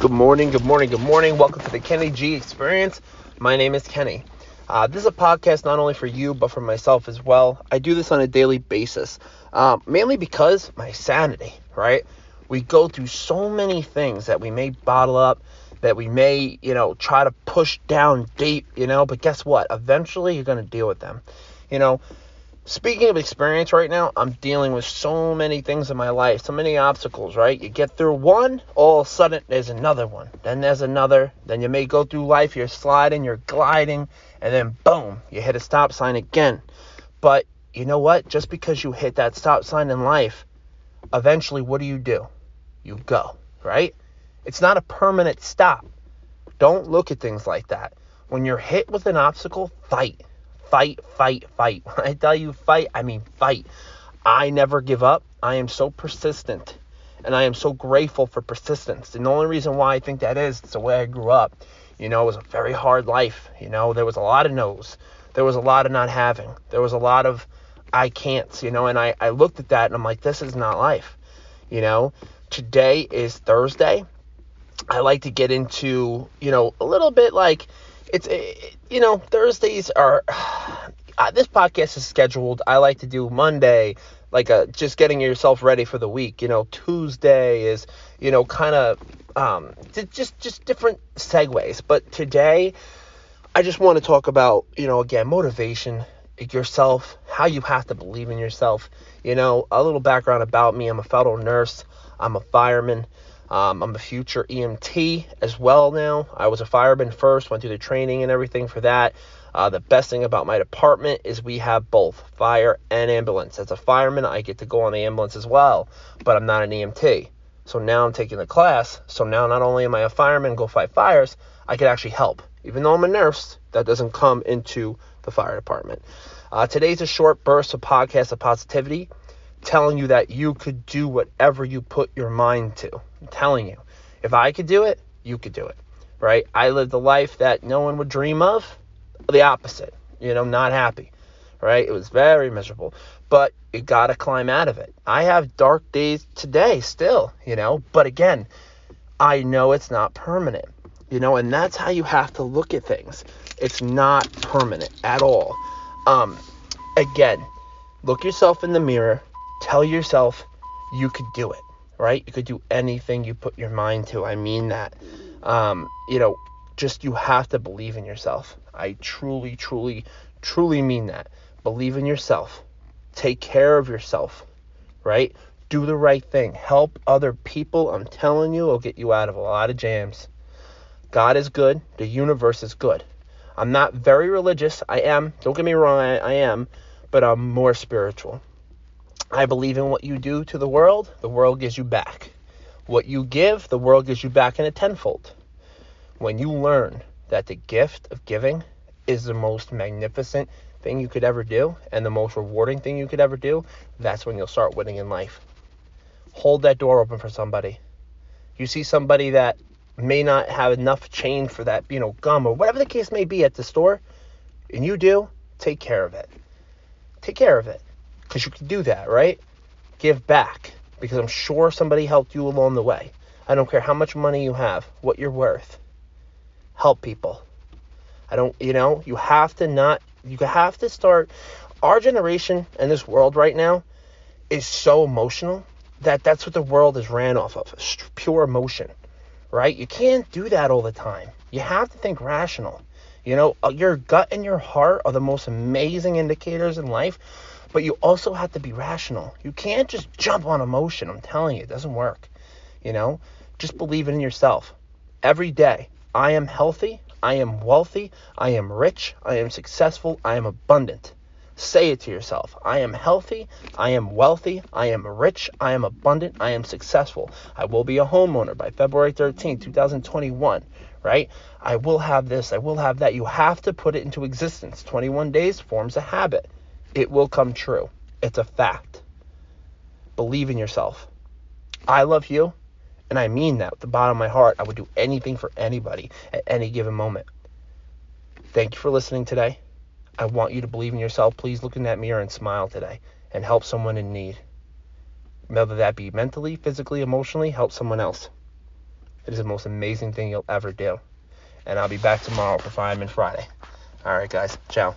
Good morning, good morning, good morning. Welcome to the Kenny G Experience. My name is Kenny. Uh, this is a podcast not only for you, but for myself as well. I do this on a daily basis, um, mainly because my sanity, right? We go through so many things that we may bottle up, that we may, you know, try to push down deep, you know, but guess what? Eventually you're going to deal with them. You know, Speaking of experience right now, I'm dealing with so many things in my life, so many obstacles, right? You get through one, all of a sudden there's another one. Then there's another. Then you may go through life, you're sliding, you're gliding, and then boom, you hit a stop sign again. But you know what? Just because you hit that stop sign in life, eventually what do you do? You go, right? It's not a permanent stop. Don't look at things like that. When you're hit with an obstacle, fight fight, fight, fight. When I tell you fight, I mean fight. I never give up. I am so persistent. And I am so grateful for persistence. And the only reason why I think that is, it's the way I grew up. You know, it was a very hard life. You know, there was a lot of no's. There was a lot of not having. There was a lot of I can'ts, you know, and I, I looked at that and I'm like, this is not life. You know, today is Thursday. I like to get into, you know, a little bit like it's it, you know Thursdays are uh, this podcast is scheduled. I like to do Monday, like a, uh, just getting yourself ready for the week. You know, Tuesday is you know kind of um, just just different segues. But today, I just want to talk about you know again motivation yourself, how you have to believe in yourself. You know, a little background about me. I'm a fellow nurse. I'm a fireman. Um, I'm a future EMT as well now. I was a fireman first, went through the training and everything for that. Uh, the best thing about my department is we have both fire and ambulance. As a fireman, I get to go on the ambulance as well, but I'm not an EMT. So now I'm taking the class. So now not only am I a fireman, go fight fires, I can actually help. Even though I'm a nurse, that doesn't come into the fire department. Uh, today's a short burst of podcast of positivity telling you that you could do whatever you put your mind to. I'm telling you, if I could do it, you could do it, right? I lived a life that no one would dream of, the opposite, you know, not happy, right? It was very miserable, but you got to climb out of it. I have dark days today still, you know, but again, I know it's not permanent, you know, and that's how you have to look at things. It's not permanent at all. Um, again, look yourself in the mirror tell yourself you could do it, right? You could do anything you put your mind to. I mean that. Um, you know, just you have to believe in yourself. I truly, truly, truly mean that. Believe in yourself. Take care of yourself, right? Do the right thing. Help other people. I'm telling you, it'll get you out of a lot of jams. God is good. The universe is good. I'm not very religious. I am. Don't get me wrong, I, I am. But I'm more spiritual. I believe in what you do to the world, the world gives you back. What you give, the world gives you back in a tenfold. When you learn that the gift of giving is the most magnificent thing you could ever do and the most rewarding thing you could ever do, that's when you'll start winning in life. Hold that door open for somebody. You see somebody that may not have enough change for that, you know, gum or whatever the case may be at the store, and you do, take care of it. Take care of it because you can do that, right? Give back because I'm sure somebody helped you along the way. I don't care how much money you have, what you're worth. Help people. I don't, you know, you have to not, you have to start. Our generation and this world right now is so emotional that that's what the world is ran off of pure emotion, right? You can't do that all the time. You have to think rational. You know, uh, your gut and your heart are the most amazing indicators in life but you also have to be rational. You can't just jump on emotion. I'm telling you, it doesn't work. You know, just believe in yourself. Every day, I am healthy, I am wealthy, I am rich, I am successful, I am abundant. Say it to yourself. I am healthy, I am wealthy, I am rich, I am abundant, I am successful. I will be a homeowner by February 13, 2021, right? I will have this, I will have that. You have to put it into existence. 21 days forms a habit it will come true. It's a fact. Believe in yourself. I love you, and I mean that with the bottom of my heart. I would do anything for anybody at any given moment. Thank you for listening today. I want you to believe in yourself. Please look in that mirror and smile today and help someone in need. Whether that be mentally, physically, emotionally, help someone else. It is the most amazing thing you'll ever do. And I'll be back tomorrow for Fireman Friday. All right, guys. Ciao.